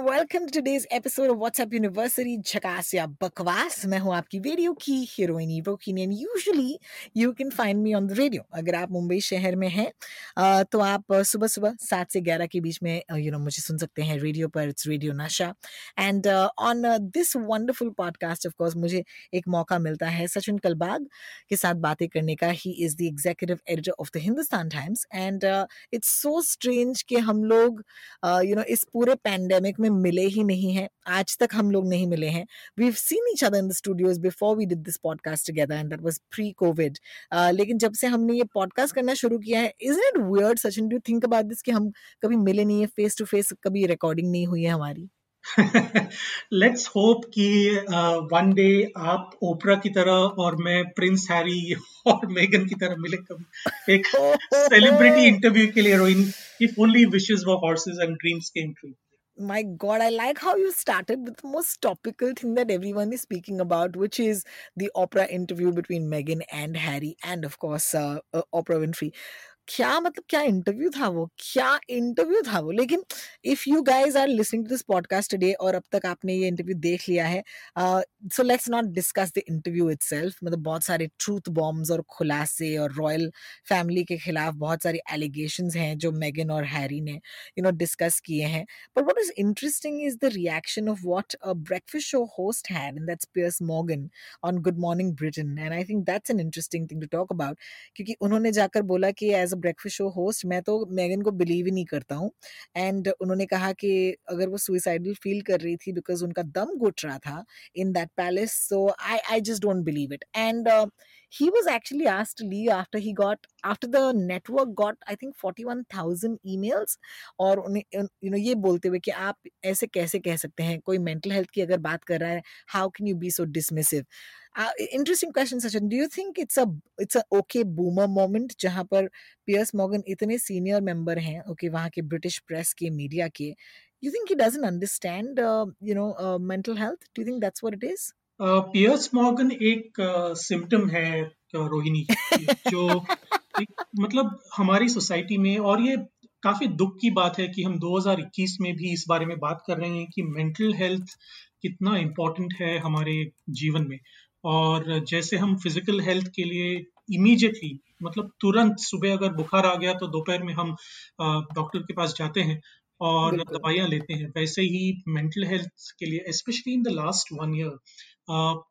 welcome to today's episode of WhatsApp University. झकास या बकवास मैं हूँ आपकी रेडियो की हीरोइनी Rohini and usually you can find me on the radio अगर आप मुंबई शहर में हैं तो आप सुबह सुबह सात से ग्यारह के बीच में यू नो मुझे सुन सकते हैं रेडियो पर. It's radio Nasha and on this wonderful podcast of course मुझे एक मौका मिलता है सचिन कलबाग के साथ बातें करने का. He is the executive editor of the Hindustan Times and it's so strange कि हम लोग you uh, no you know, इस पूरे पैंडेमिक में मिले ही नहीं हैं आज तक हम लोग नहीं मिले हैं। We seen each other in the studios before we did this podcast together and that was pre Covid लेकिन जब से हमने ये पॉडकास्ट करना शुरू किया है is it weird Sachin do think about this कि हम कभी मिले नहीं है फेस टू फेस कभी रिकॉर्डिंग नहीं हुई है हमारी? लेट्स होप कि वन डे आप ओपरा की तरह और मैं प्रिंस हैरी और मेगन की तरह मिले कभी। एक सेलिब्रिटी इंटरव्यू के लिए Rohini if only wishes were horses and dreams came true My God, I like how you started with the most topical thing that everyone is speaking about, which is the Oprah interview between Meghan and Harry, and of course, uh, uh, Oprah Winfrey. क्या मतलब क्या interview था वो क्या interview था वो लेकिन if you guys are listening to this podcast today और अब तक आपने ये इंटरव्यू देख लिया है so let's not discuss the interview itself मतलब बहुत सारे ट्रूथ बॉम्ब्स और खुलासे और रॉयल फैमिली के खिलाफ बहुत सारी एलिगेशन हैं जो मेगन और हैरी ने यू नो डिस्कस किए हैं but what is interesting is the reaction of a breakfast show host had, and that's Piers Morgan on Good Morning Britain. And I think that's an interesting thing to talk about. क्योंकि उन्होंने जाकर बोला कि as a breakfast show host मैं तो मैगन को believe ही नहीं करता हूँ। एंड उन्होंने कहा कि अगर वो सुइसाइडल फील कर रही थी बिकॉज़ उनका दम घुट रहा था in that palace so I I just don't believe it and he was actually asked to leave after he got, after the network got, i think 41000 emails. और उन्हें यू नो ये बोलते हुए कि आप ऐसे कैसे कह सकते हैं? कोई मेंटल हेल्थ की अगर बात कर रहा है how can you be so dismissive interesting question Sachin do you think it's a it's a okay boomer moment जहाँ पर पियर्स मॉर्गन इतने सीनियर मेंबर हैं ओके वहाँ के ब्रिटिश प्रेस के मीडिया के? You think he doesn't understand uh, you know uh, mental health? Do you think that's what it is? Piers Morgan एक symptom है अ, रोहिणी जो एक, मतलब हमारी सोसाइटी में और ये काफ़ी दुख की बात है कि हम 2021 में भी इस बारे में बात कर रहे हैं कि मेंटल हेल्थ कितना इम्पोर्टेंट है हमारे जीवन में। और जैसे हम फ़िज़िकल हेल्थ के लिए इमीडिएटली मतलब तुरंत सुबह अगर बुखार आ गया तो दोपहर में हम डॉक्टर के पास जाते हैं और दवाइयाँ लेते हैं। वैसे ही मेंटल हेल्थ के लिए specially in the last one year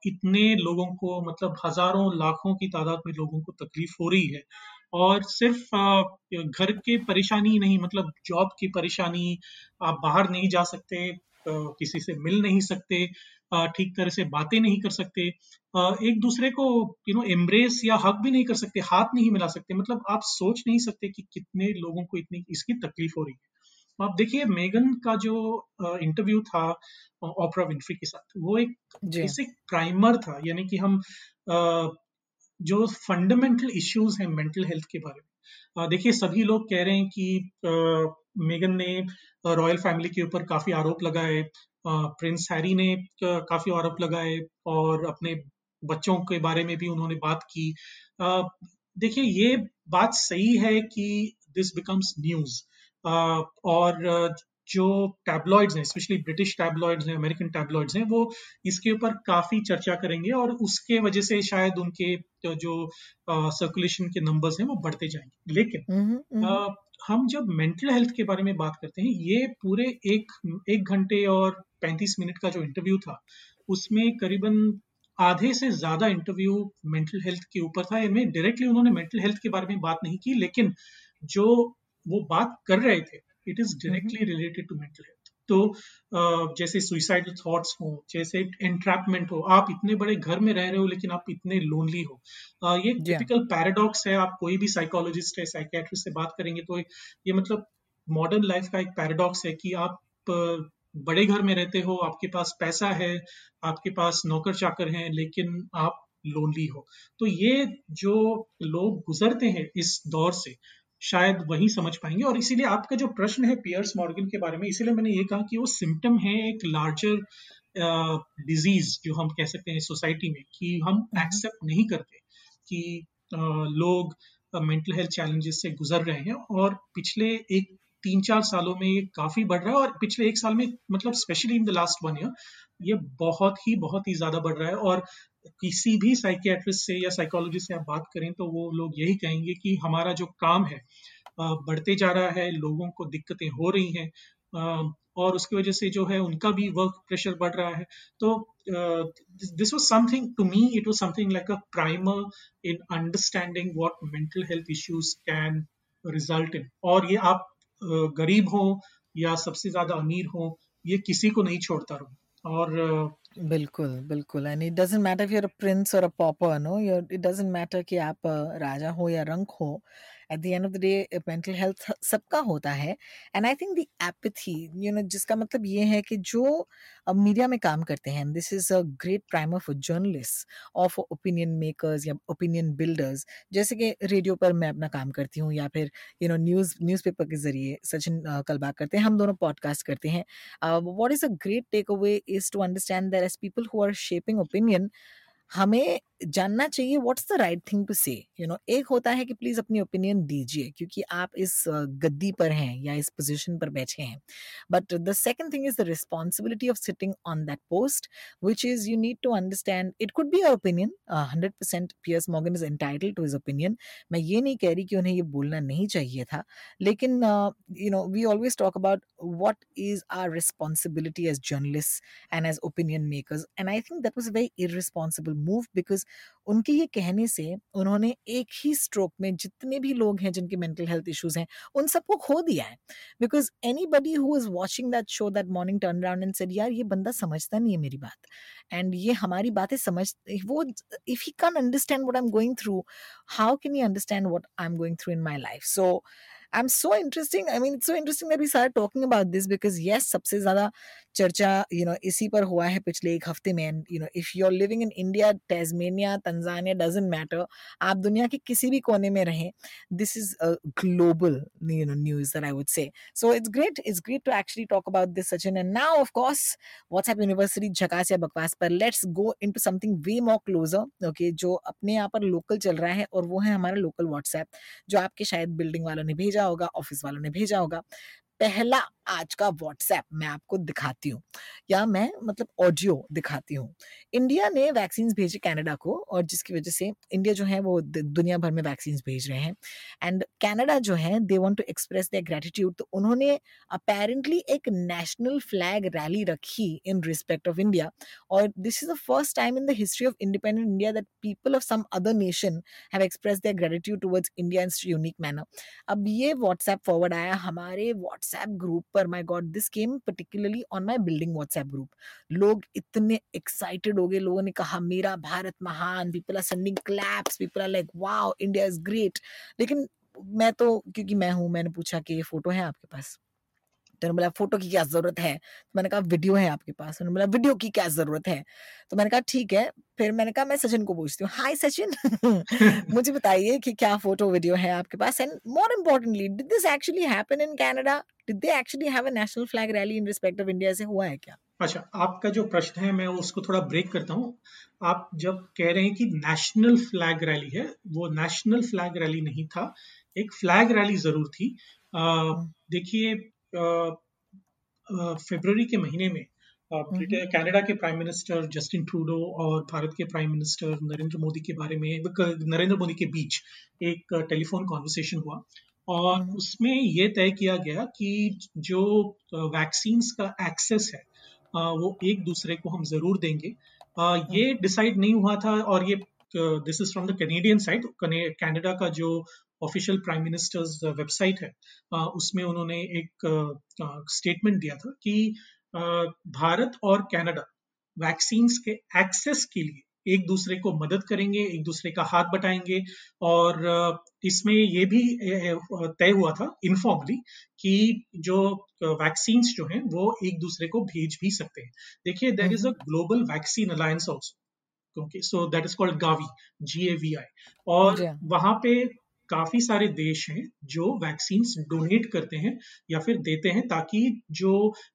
इतने लोगों को मतलब हज़ारों लाखों की तादाद में लोगों को तकलीफ़ हो रही है। और सिर्फ़ घर के परेशानी नहीं मतलब जॉब की परेशानी आप बाहर नहीं जा सकते किसी से मिल नहीं सकते ठीक तरह से बातें नहीं कर सकते। एक दूसरे को यू नो एम्ब्रेस या हक भी नहीं कर सकते हाथ नहीं मिला सकते। मतलब आप सोच नहीं सकते कि कितने लोगों को इतनी इसकी तकलीफ़ हो रही है। आप देखिए मेगन का जो इंटरव्यू था ओपरा विंफ्री के साथ वो एक बेसिक प्राइमर था यानी कि हम जो फंडामेंटल इश्यूज़ हैं मेंटल हेल्थ के बारे में। देखिए, सभी लोग कह रहे हैं कि मेगन ने रॉयल फैमिली के ऊपर काफ़ी आरोप लगाए। प्रिंस हैरी ने काफ़ी आरोप लगाए और अपने बच्चों के बारे में भी उन्होंने बात की। देखिए, ये बात सही है कि दिस बिकम्स न्यूज़ और जो टैबलॉइड्स हैं स्पेशली ब्रिटिश टैबलॉइड्स हैं अमेरिकन टैबलॉइड्स हैं वो इसके ऊपर काफ़ी चर्चा करेंगे और उसके वजह से शायद उनके जो सर्कुलेशन के नंबर्स हैं वो बढ़ते जाएँगे। लेकिन हम्म हम्म। अ, हम जब मेंटल हेल्थ के बारे में बात करते हैं ये पूरे एक एक घंटे और 35 मिनट का जो इंटरव्यू था उसमें करीबन आधे से ज़्यादा इंटरव्यू मेंटल हेल्थ के ऊपर था। इनमें डायरेक्टली उन्होंने मेंटल हेल्थ के बारे में बात नहीं की लेकिन जो वो बात कर रहे थे it is directly related to mental health तो जैसे सुइसाइडल थॉट्स हो जैसे एंट्रैपमेंट हो आप इतने बड़े घर में रह रहे हो लेकिन आप इतने लोनली हो। ये हाँ। टिपिकल पैराडॉक्स है आप कोई भी साइकोलॉजिस्ट है साइकेट्रिस्ट से बात करेंगे तो ये मतलब मॉडर्न लाइफ का एक पैराडॉक्स है कि आप बड़े घर में रहते हो आपके पास पैसा है आपके पास नौकर चाकर हैं लेकिन आप लोनली हो। तो ये जो लोग गुजरते हैं इस दौर से शायद वही समझ पाएँगे। और इसीलिए आपका जो प्रश्न है पियर्स मॉर्गन के बारे में इसीलिए मैंने ये कहा कि वो सिम्टम है एक लार्जर डिज़ीज़ जो हम कह सकते हैं सोसाइटी में कि हम एक्सेप्ट हम्म। नहीं करते कि लोग मेंटल हेल्थ चैलेंजेस से गुजर रहे हैं। और पिछले एक तीन चार सालों में ये काफ़ी बढ़ रहा है और पिछले एक साल में मतलब specially in the last one year ये बहुत ही बहुत ही ज़्यादा बढ़ रहा है। और किसी भी साइकियाट्रिस्ट से या साइकोलॉजिस्ट से आप बात करें तो वो लोग यही कहेंगे कि हमारा जो काम है बढ़ते जा रहा है, लोगों को दिक्कतें हो रही हैं और उसकी वजह से जो है उनका भी वर्क प्रेशर बढ़ रहा है। तो this was something to me it was something like a primer in understanding what mental health issues can result in और ये आप गरीब हो या सबसे ज़्यादा अमीर हो, ये किसी को नहीं छोड़ता रहो। और बिल्कुल बिल्कुल and it doesn't matter if you are a prince और a pauper know your it doesn't matter कि आप राजा हो या रंक हो at the end of the day mental health सबका होता है। And I think the apathy you know जिसका मतलब ये है कि जो मीडिया में काम करते हैं this is a great primer for journalist और फॉर ओपिनियन मेकर्स या ओपिनियन बिल्डर्स जैसे कि रेडियो पर मैं अपना काम करती हूँ या फिर यू नो न्यूज़ न्यूज़पेपर के ज़रिए सचिन कल बात करते हैं, हम दोनों पॉडकास्ट करते हैं। What is a great take away is to understand that as people who are shaping opinion हमें जानना चाहिए what's the right thing to say you know एक होता है कि प्लीज़ अपनी ओपिनियन दीजिए, क्योंकि आप इस गद्दी पर हैं या इस पोजीशन पर बैठे हैं। But the second thing is the responsibility of sitting on that post which is you need to understand it could be your opinion hundred percent Piers Morgan is entitled to is opinion मैं ये नहीं कह रही कि उन्हें ये बोलना नहीं चाहिए था, लेकिन you know we always talk about what is our responsibility as journalists and as opinion makers, and i think that was a very irresponsible move because उनके ये कहने से उन्होंने एक ही स्ट्रोक में जितने भी लोग हैं जिनके मेंटल हेल्थ इश्यूज़ हैं, उन सबको खो दिया है। Because anybody who is watching that show that morning turn around and said यार, ये बंदा समझता नहीं है मेरी बात। एंड ये हमारी बातें समझ, वो if he can understand what I am going through how can you understand what I am going through in my life so I'm so interesting. I mean, it's so interesting that we started talking about this because yes, सबसे ज़्यादा चर्चा you know इसी पर हुआ है पिछले एक हफ़्ते में and you know if you are living in India Tasmania Tanzania doesn't matter आप दुनिया के किसी भी कोने में रहें this is a global you know news that I would say so it's great it's great to actually talk about this Sachin and now of course WhatsApp university झकास या बकवास पर let's go into something way more closer okay जो अपने यहाँ पर local चल रहा है और वो है हमारा लोकल व्हाट्सएप जो आपके शायद बिल्डिंग वालों ने भेजा होगा ऑफ़िस वालों ने भेजा होगा। पहला आज का व्हाट्सएप मैं आपको दिखाती हूँ। या मैं मतलब ऑडियो दिखाती हूँ। इंडिया ने वैक्सीन भेजे कैनेडा को और जिसकी वजह से इंडिया जो है वो दुनिया भर में वैक्सीन भेज रहे हैं। एंड कैनेडा जो है they want to express their gratitude तो उन्होंने अपेरेंटली एक नेशनल फ्लैग रैली रखी इन रिस्पेक्ट ऑफ़ इंडिया और this is the first time in the history of independent India that people of some other nation have express their gratitude towards India in unique manner अब ये WhatsApp forward आया। हमारे WhatsApp group पर my god this came particularly on my building WhatsApp group लोग इतने excited हो गए, लोगों ने कहा, मेरा भारत महान people are sending claps people are like wow India is great लेकिन मैं तो क्योंकि मैं हूँ, मैंने पूछा कि ये फ़ोटो है आपके पास? तो उन्होंने बोला, फ़ोटो की क्या ज़रूरत है? तो मैंने कहा, वीडियो है आपके पास। उन्होंने बोला, वीडियो की क्या ज़रूरत है? तो मैंने कहा, ठीक है। फिर मैंने कहा, मैं सचिन को पूछती हूँ। हाय सचिन। मुझे बताइए कि क्या फ़ोटो वीडियो है आपके पास? And more importantly did this actually happen in Canada did they actually have a national flag rally in respect of India से हुआ है क्या? अच्छा आपका जो प्रश्न है, मैं उसको थोड़ा ब्रेक करता हूँ। आप जब कह रहे हैं कि नेशनल फ्लैग रैली है, वो नेशनल फ्लैग रैली नहीं था। एक फ्लैग रैली ज़रूर थी। देखिए फरवरी के महीने में कनाडा के प्राइम मिनिस्टर जस्टिन ट्रूडो और भारत के प्राइम मिनिस्टर नरेंद्र मोदी के बारे में नरेंद्र मोदी के बीच एक टेलीफोन कॉन्वर्सेशन हुआ। और उसमें ये तय किया गया कि जो वैक्सीन का एक्सेस है वो एक दूसरे को हम ज़रूर देंगे। ये डिसाइड नहीं हुआ था और ये this is from the Canadian side Canada का जो ऑफिशियल प्राइम मिनिस्टर्स वेबसाइट है उसमें उन्होंने एक स्टेटमेंट दिया था कि भारत और कनाडा वैक्सीन के एक्सेस के लिए एक दूसरे को मदद करेंगे एक दूसरे का हाथ बटाएँगे और इसमें ये भी तय हुआ था इनफॉर्मली कि जो वैक्सीन जो हैं वो एक दूसरे को भेज भी सकते हैं देखिए there is a global vaccine alliance also okay so that is called Gavi G A V I और हाँ। वहाँ पे काफ़ी सारे देश हैं जो वैक्सीन डोनेट करते हैं या फिर देते हैं ताकि जो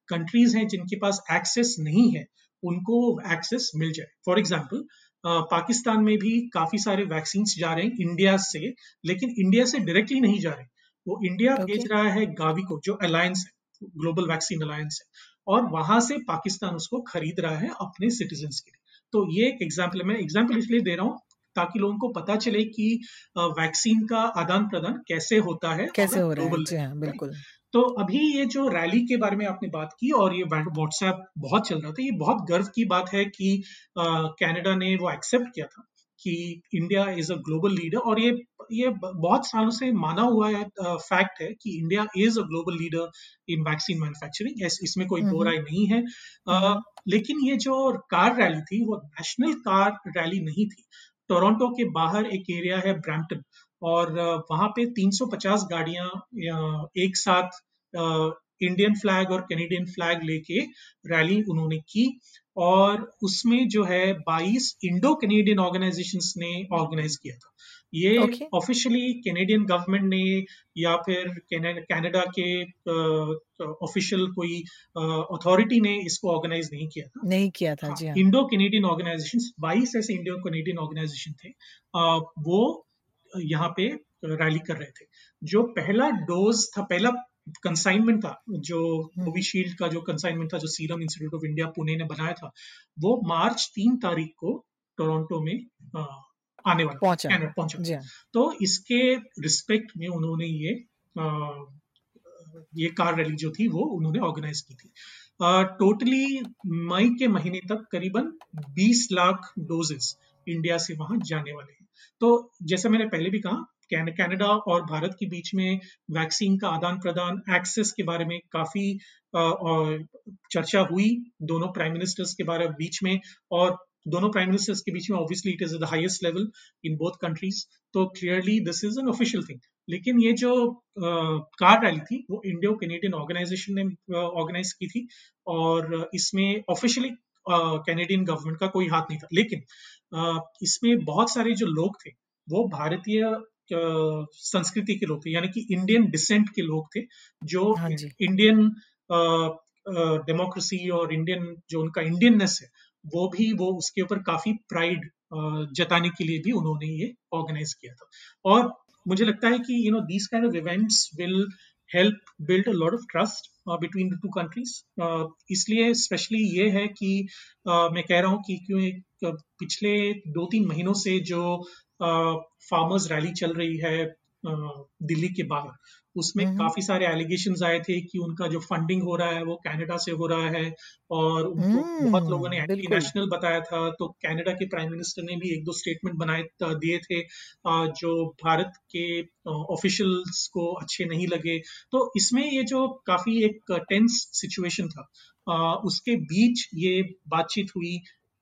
कंट्रीज़ हैं जिनके पास एक्सेस नहीं है उनको एक्सेस मिल जाए। फॉर एग्ज़ाम्पल पाकिस्तान में भी काफ़ी सारे वैक्सीन जा रहे हैं इंडिया से लेकिन इंडिया से डायरेक्टली नहीं जा रहे। वो इंडिया Okay. भेज रहा है गावी को जो अलायंस है ग्लोबल वैक्सीन अलायंस है और वहाँ से पाकिस्तान उसको खरीद रहा है अपने सिटीजन के लिए। तो ये एक एग्ज़ाम्पल मैं एग्ज़ाम्पल इसलिए दे रहा हूँ ताकि लोगों को पता चले कि वैक्सीन का आदान प्रदान कैसे होता है कैसे हो रहा है। जी हाँ बिल्कुल। तो अभी ये जो रैली के बारे में आपने बात की और ये व्हाट्सएप बहुत चल रहा था ये बहुत गर्व की बात है कि कनाडा ने वो एक्सेप्ट किया था कि India is a global leader और ये ये बहुत सालों से माना हुआ है फैक्ट है कि India is a global leader in vaccine manufacturing. इसमें कोई दो। राय नहीं है। अ, लेकिन ये जो कार रैली थी वो नेशनल कार रैली नहीं थी। टोरंटो के बाहर एक एरिया है ब्रैम्पटन। और वहाँ पे 350 गाड़ियाँ एक साथ इंडियन फ्लैग और कैनेडियन फ्लैग लेके रैली उन्होंने की। और उसमें जो है 22 इंडो कैनेडियन ऑर्गेनाइजेशंस ने ऑर्गेनाइज किया था। ये ऑफिशियली कैनेडियन गवर्नमेंट ने या फिर कनाडा के ऑफिशियल कोई अथॉरिटी ने इसको ऑर्गेनाइज नहीं किया था। नहीं किया था जी हाँ। इंडो कैनेडियन ऑर्गेनाइजेशन 22 ऐसे इंडो कैनेडियन ऑर्गेनाइजेशन थे अ, वो यहाँ पे रैली कर रहे थे। जो पहला डोज था पहला कंसाइनमेंट था जो हम्म। कोविशील्ड का जो कंसाइनमेंट था जो Serum Institute of India Pune ने बनाया था वो मार्च तीन तारीख को टोरंटो में आने वाला पहुँचा। पहुँचा। जी हाँ। तो इसके रिस्पेक्ट में उन्होंने ये अ, ये कार रैली जो थी वो उन्होंने ऑर्गेनाइज की थी। टोटली मई के महीने तक करीबन 20 लाख डोजेस इंडिया से वहाँ जाने वाले हैं। तो जैसे मैंने पहले भी कहा कैन- कनाडा और भारत के बीच में वैक्सीन का आदान प्रदान एक्सेस के बारे में काफ़ी चर्चा हुई दोनों प्राइम मिनिस्टर्स के बारे बीच में और दोनों प्राइम मिनिस्टर्स के बीच में obviously it is the highest level in both countries तो clearly this is an official thing लेकिन ये जो कार रैली थी वो इंडियो कैनेडियन ऑर्गेनाइजेशन ने ऑर्गेनाइज की थी और इसमें ऑफिशियली कैनेडियन गवर्नमेंट का कोई हाथ नहीं था। लेकिन अ, इसमें बहुत सारे जो लोग थे वो भारतीय अ, संस्कृति के लोग थे यानी कि इंडियन डिसेंट के लोग थे जो हाँ जी। इंडियन डेमोक्रेसी और इंडियन जो उनका इंडियननेस है वो भी वो उसके ऊपर काफ़ी प्राइड जताने के लिए भी उन्होंने ये ऑर्गेनाइज किया था। और मुझे लगता है कि you know these kind of events will help build a lot of trust between the two countries इसलिए स्पेशली ये है कि uh, मैं कह रहा हूँ कि क्यों uh, पिछले दो तीन महीनों से जो फार्मर्स रैली चल रही है uh, दिल्ली के बाहर। उसमें हम्म। काफ़ी सारे एलिगेशन आए थे कि उनका जो फंडिंग हो रहा है वो कनाडा से हो रहा है और उनको हम्म, बहुत लोगों ने एंटी नेशनल बताया था। तो कनाडा के प्राइम मिनिस्टर ने भी एक दो स्टेटमेंट बनाए दिए थे जो भारत के ऑफिशियल्स को अच्छे नहीं लगे। तो इसमें ये जो काफ़ी एक टेंस सिचुएशन था उसके बीच ये बातचीत हुई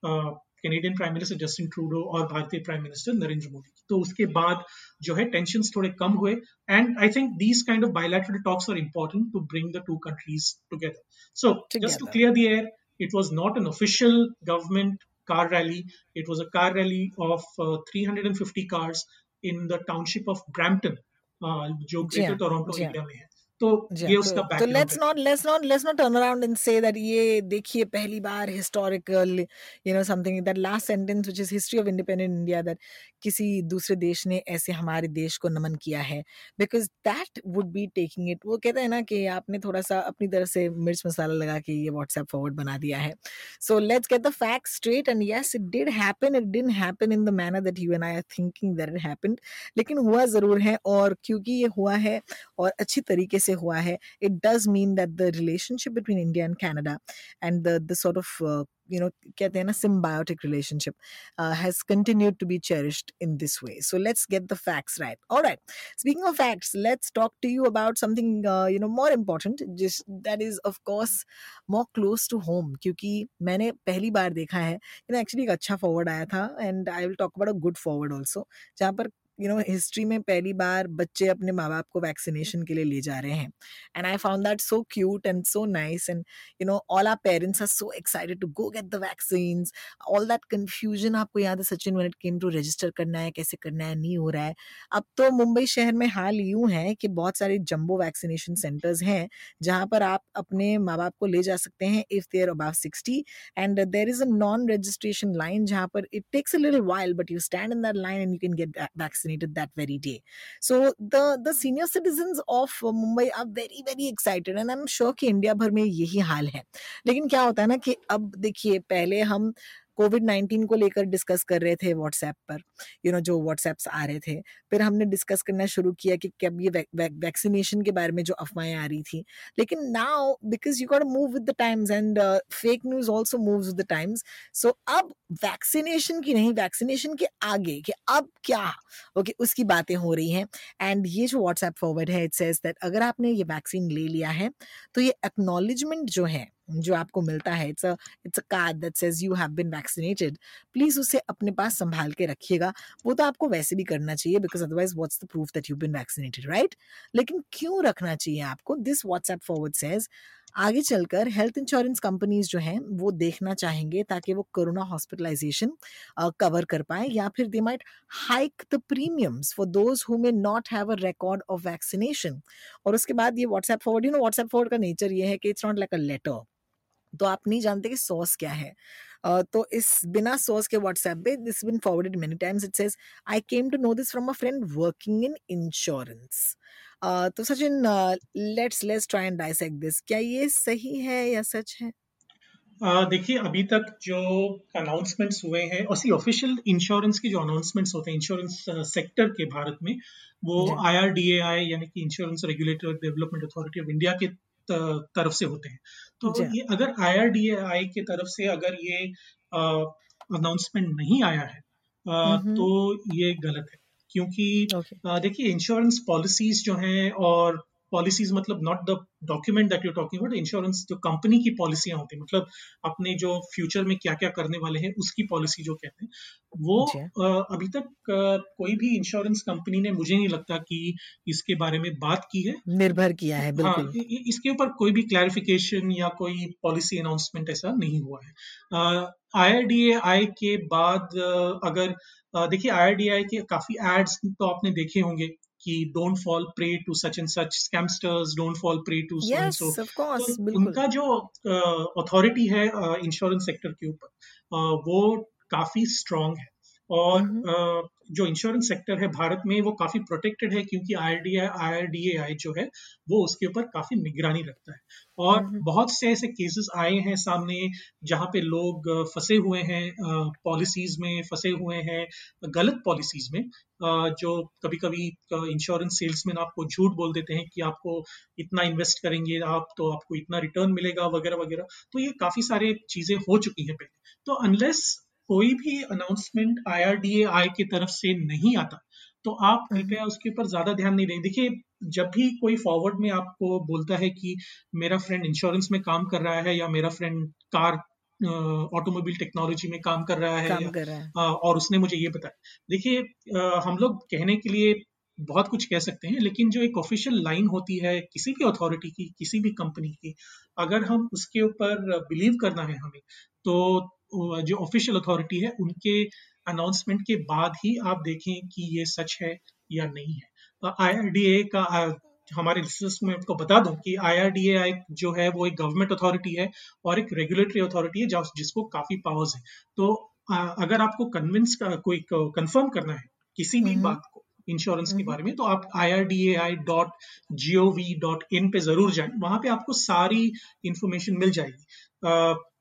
Canadian prime minister Justin Trudeau और भारतीय प्राइम मिनिस्टर नरेंद्र मोदी तो उसके बाद जो है टेंशन थोड़े कम हुए and I think these kind of talks are important to bring the two countries together so just to Together. clear the air it was not an official government car rally it was a car rally of uh, 350 cars in the township of brampton uh, जो हाँ, greater Toronto हाँ। Area में है तो ये हाँ, उसका तो, तो लेट्स है not let's not let's not turn around and say that ये देखिए पहली बार historical you know something that last sentence which is history of independent India that किसी दूसरे देश ने ऐसे हमारे देश को नमन किया है। Because that would be taking it वो कहते हैं ना कि आपने थोड़ा सा अपनी तरफ़ से मिर्च मसाला लगा के ये व्हाट्सएप फॉरवर्ड बना दिया है। So let's get the fact straight and yes it did happen it didn't happen in the manner that you and I are thinking that it happened लेकिन हुआ ज़रूर है और क्योंकि ये हुआ है और अच्छी तरीके से हुआ है it does mean that the relationship between India and Canada and sort of uh, you know कहते हैं ना symbiotic relationship uh, has continued to be cherished in this way. So let's get the facts right. All right. Speaking of facts, let's talk to you about something uh, you know more important. Just that is of course more close to home. क्योंकि मैंने पहली बार देखा है you know actually एक अच्छा forward आया था and I will talk about a good forward also जहाँ पर यू नो हिस्ट्री में पहली बार बच्चे अपने माँ बाप को वैक्सीनेशन के लिए ले जा रहे हैं। And I found that so cute and so nice and you know all our parents are so excited to go get the vaccine all that confusion आपको याद है Sachin when it came to register करना है कैसे करना है नहीं हो रहा है। अब तो मुंबई शहर में हाल यूँ है कि बहुत सारे जम्बो वैक्सीनेशन सेंटर्स हैं जहाँ पर आप अपने माँ बाप को ले जा सकते हैं if they're above sixty and there is a non registration line जहाँ पर it takes a little while but you stand in that line and you can get vaccinated that very day so the the senior citizen of Mumbai are very very excited and I am sure कि India भर में यही हाल है। लेकिन क्या होता है ना कि अब देखिए, पहले हम कोविड नाइन्टीन को लेकर डिस्कस कर रहे थे व्हाट्सएप पर यू नो जो व्हाट्सएप्स आ रहे थे फिर हमने डिस्कस करना शुरू किया कि कब ये वैक्सीनेशन के बारे में जो अफवाहें आ रही थी। लेकिन now because you got move with the times and fake news also move with the times so अब वैक्सीनेशन की नहीं वैक्सीनेशन के आगे कि अब क्या ओके okay, उसकी बातें हो रही हैं। एंड ये जो व्हाट्सएप फॉरवर्ड है इट सेज दैट अगर आपने ये वैक्सीन ले लिया है तो ये एक्नॉलेजमेंट जो है जो आपको मिलता है it's it's a card that says you have been vaccinated please उसे अपने पास संभाल के रखिएगा। वो तो आपको वैसे भी करना चाहिए because otherwise what's the proof that you been vaccinated right लेकिन क्यों रखना चाहिए आपको? दिस व्हाट्सएप फॉरवर्ड सेज आगे चलकर हेल्थ इंश्योरेंस कंपनीज़ जो हैं, वो देखना चाहेंगे ताकि वो कोरोना हॉस्पिटलाइजेशन कवर कर पाए या फिर they might hike the premiums for those who may not have a record of vaccination और उसके बाद ये WhatsApp forward you know WhatsApp forward का नेचर ये है कि it's not like a letter तो आप नहीं जानते कि सॉस क्या है। Uh, तो इस बिना सोर्स के व्हाट्सएप पे this been forwarded many times it says I came to know this from a friend working in insurance तो Sachin let's let's try and dissect this क्या ये सही है या सच है? uh, देखिए अभी तक जो अनाउंसमेंट्स हुए हैं और सी ऑफिशियल इंश्योरेंस के जो अनाउंसमेंट्स होते हैं इंश्योरेंस सेक्टर के भारत में वो आई आर डी ए आई यानी कि insurance regulator development authority of India के तरफ़ से होते हैं। तो ये अगर IRDAI की तरफ़ से अगर ये अनाउंसमेंट नहीं आया है आ, तो ये गलत है। क्योंकि देखिए इंश्योरेंस पॉलिसीज़ जो हैं और पॉलिसीज़ मतलब not the document that you talking about insurance जो कंपनी की पॉलिसियाँ होती है मतलब अपने जो फ्यूचर में क्या क्या करने वाले हैं उसकी पॉलिसी जो कहते हैं वो आ, अभी तक आ, कोई भी इंश्योरेंस कंपनी ने मुझे नहीं लगता कि इसके बारे में बात की है। निर्भर किया है बिल्कुल। हाँ, इसके ऊपर कोई भी क्लैरिफिकेशन या कोई पॉलिसी अनाउंसमेंट ऐसा नहीं हुआ है। आई के बाद अगर देखिए आई के काफ़ी एड्स तो आपने देखे होंगे। कि don't fall prey to such and such scamsters don't fall prey to so तो उनका जो अथॉरिटी uh, है इंश्योरेंस uh, सेक्टर के ऊपर uh, वो काफ़ी स्ट्रांग है। और uh, जो इंश्योरेंस सेक्टर है भारत में वो काफ़ी प्रोटेक्टेड है क्योंकि आई आई जो है वो उसके ऊपर काफ़ी निगरानी रखता है। और बहुत से ऐसे केसेस आए हैं सामने जहाँ पे लोग फंसे हुए हैं पॉलिसीज़ में फंसे हुए हैं गलत पॉलिसीज़ में। जो कभी कभी इंश्योरेंस सेल्समैन आपको झूठ बोल देते हैं कि आपको इतना इन्वेस्ट करेंगे आप तो आपको इतना रिटर्न मिलेगा वगैरह वगैरह। तो ये काफ़ी सारे चीज़ें हो चुकी हैं पहले। तो अनलेस कोई भी अनाउंसमेंट आई की तरफ़ से नहीं आता तो आप। कृपया उसके ऊपर ज़्यादा ध्यान नहीं दें देखिए जब भी कोई फॉरवर्ड में आपको बोलता है कि मेरा फ्रेंड इंश्योरेंस में काम कर रहा है या मेरा फ्रेंड कार ऑटोमोबाइल टेक्नोलॉजी में काम कर रहा है, काम कर रहा है। आ, और उसने मुझे ये बताया देखिए हम लोग कहने के लिए बहुत कुछ कह सकते हैं लेकिन जो एक ऑफिशियल लाइन होती है किसी भी अथॉरिटी की किसी भी कंपनी की अगर हम उसके ऊपर बिलीव करना है हमें तो जो ऑफिशियल अथॉरिटी है उनके अनाउंसमेंट के बाद ही आप देखें कि ये सच है या नहीं है। आईआरडीए का हमारे लिसनर्स में आपको बता दूँ कि आई जो है वो एक गवर्नमेंट अथॉरिटी है और एक रेगुलेटरी अथॉरिटी है जिसको काफ़ी पावर्स है। तो अगर आपको कन्विंस कोई कंफर्म करना है किसी भी बात को इंश्योरेंस के बारे में तो आप आई पे ज़रूर जाएँ। वहाँ पे आपको सारी इंफॉर्मेशन मिल जाएगी।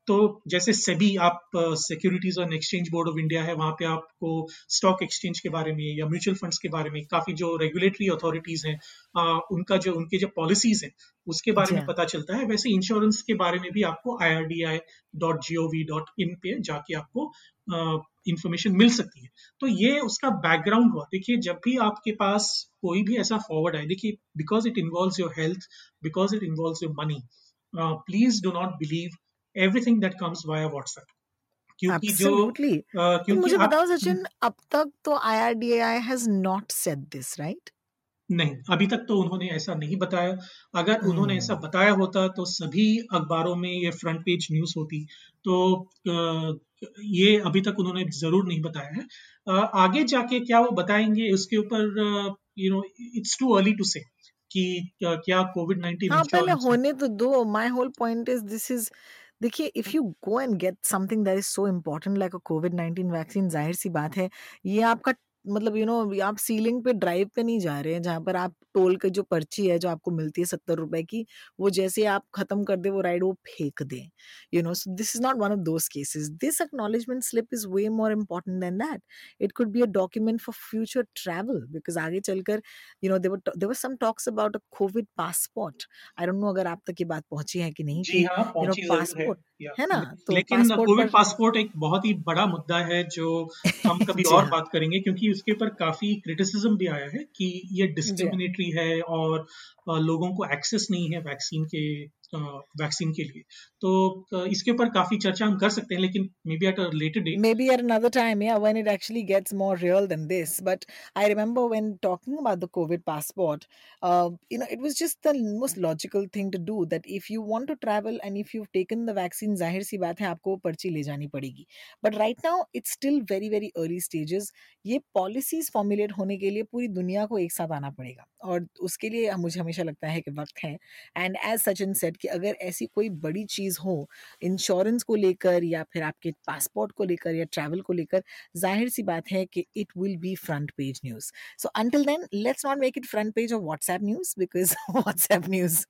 तो जैसे सेबी आप सिक्योरिटीज और एक्सचेंज बोर्ड ऑफ़ इंडिया है वहाँ पे आपको स्टॉक एक्सचेंज के बारे में या म्यूचुअल फंड्स के बारे में काफ़ी जो रेगुलेटरी अथॉरिटीज हैं उनका जो उनके जो पॉलिसीज़ हैं उसके बारे में। पता चलता है। वैसे इंश्योरेंस के बारे में भी आपको I R D I dot G O V dot in पे जाके आपको इंफॉर्मेशन मिल सकती है। तो ये उसका बैकग्राउंड हुआ। देखिए जब भी आपके पास कोई भी ऐसा फॉरवर्ड आए देखिए because it involve your health because it involve your money please do not believe everything that comes via WhatsApp. क्योंकि जो Absolutely. अ, तो क्योंकि मुझे बताओ सचिन अब तक तो IRDAI has not said this, right? नहीं, अभी तक तो उन्होंने ऐसा नहीं बताया। अगर hmm. उन्होंने ऐसा हम्म बताया होता तो सभी अखबारों में ये फ्रंट पेज न्यूज़ होती। तो ये अभी तक उन्होंने ज़रूर नहीं बताया है। आगे जाके क्या वो बताएँगे उसके ऊपर you know it's too early to say कि क्या क्या कोविड-19 हाँ पहले होने तो दो my whole point is this is देखिए if you go and get something that is so important like a COVID 19 vaccine ज़ाहिर सी बात है ये आपका मतलब यू नो आप सीलिंग पे ड्राइव पे नहीं जा रहे हैं जहाँ पर आप टोल के जो पर्ची है जो आपको मिलती है सत्तर रुपए की वो जैसे आप खत्म कर दे वो राइड वो फेंक दें you know so this is not one of those cases this acknowledgement slip is way more important than that it could be a document for future travel because आगे चलकर you know there were there were some talks about a COVID passport I don't know अगर आप तक ये बात पहुँची है कि नहीं जी हाँ, पहुँची है। पासपोर्ट है ना? तो लेकिन कोविड पासपोर्ट एक बहुत ही बड़ा मुद्दा है जो हम कभी और हाँ। बात करेंगे क्योंकि उसके ऊपर काफ़ी क्रिटिसिज़्म भी आया है कि ये डिस्क्रिमिनेटरी है और लोगों को एक्सेस नहीं है वैक्सीन के वैक्सीन के लिए। तो इसके ऊपर काफ़ी चर्चा हम कर सकते हैं, लेकिन maybe at a later date maybe at another time या when it actually gets more real than this but I remember when talking about the COVID passport you know it was just the most logical thing to do that if you want to travel and if you have taken the vaccine ज़ाहिर सी बात है आपको पर्ची ले जानी पड़ेगी but right now it's still very very early stages ये पॉलिसीज़ फॉर्मुलेट होने के लिए पूरी दुनिया को एक साथ आना पड़ेगा और उसके लिए मुझे हमेशा लगता है कि वक्त है। एंड एज सचिन सेट कि अगर ऐसी कोई बड़ी चीज़ हो इंश्योरेंस को लेकर या फिर आपके पासपोर्ट को लेकर या ट्रैवल को लेकर, ज़ाहिर सी बात है कि it will be front page news so until then let's not make it front page of WhatsApp news because WhatsApp news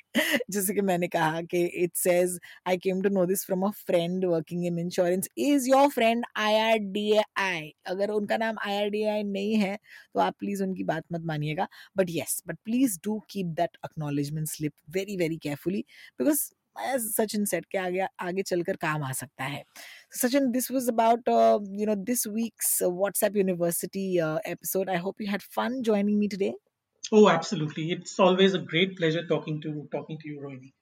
जैसे कि मैंने कहा कि it says I came to know this from a friend working in insurance is your friend I R D I अगर उनका नाम आई R D आई नहीं है तो आप प्लीज़ उनकी बात मत मानिएगा। But yes but please do keep that acknowledgement slip very very carefully because Sachin said के आगे आगे चलकर काम आ सकता है Sachin this was about you know this week's WhatsApp university episode I hope you had fun joining me today Oh, absolutely. It's always a great pleasure talking to talking to you, Rohini.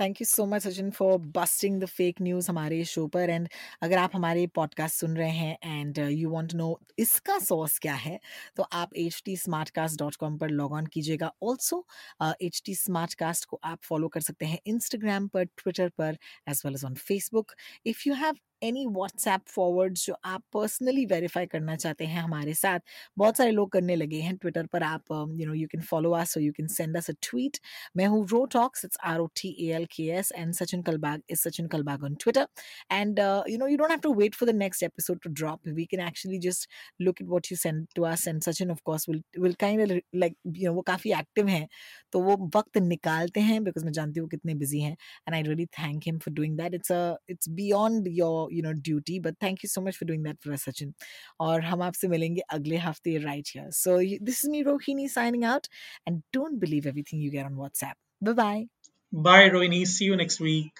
Thank you so much Sachin for busting the fake news हमारे show पर. And अगर आप हमारे podcast सुन रहे हैं and you want know इसका source क्या है तो आप H T smart cast dot com पर लॉग ऑन कीजिएगा. Also H T smart cast को आप फॉलो कर सकते हैं इंस्टाग्राम पर ट्विटर पर as well as on Facebook if you have any WhatsApp forwards जो आप पर्सनली वेरीफाई करना चाहते हैं हमारे साथ, बहुत सारे लोग करने लगे हैं ट्विटर पर आप you know you can follow us you can send us a tweet मैं हूँ Ro talks it's R O T A L K S and Sachin Kalbag is Sachin Kalbag on Twitter and you know you don't have to wait for the next episode to drop we can actually just look at what you send to us and Sachin of course will will kind like you know वो काफ़ी active हैं तो वो वक्त निकालते हैं because मैं जानती हूँ कितने बिज़ी हैं and I really thank him for doing that it's it's beyond your You know duty but thank you so much for doing that for Sachin और हम आपसे मिलेंगे अगले हफ्ते right here so this is me Rohini signing out and don't believe everything you get on WhatsApp bye bye Bye, Rohini. See you next week.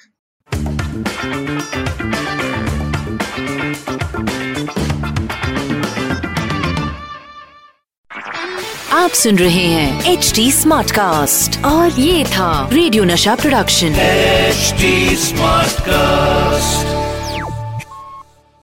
आप सुन रहे हैं H D smart cast और ये था रेडियो नशा प्रोडक्शन HD Smartcast.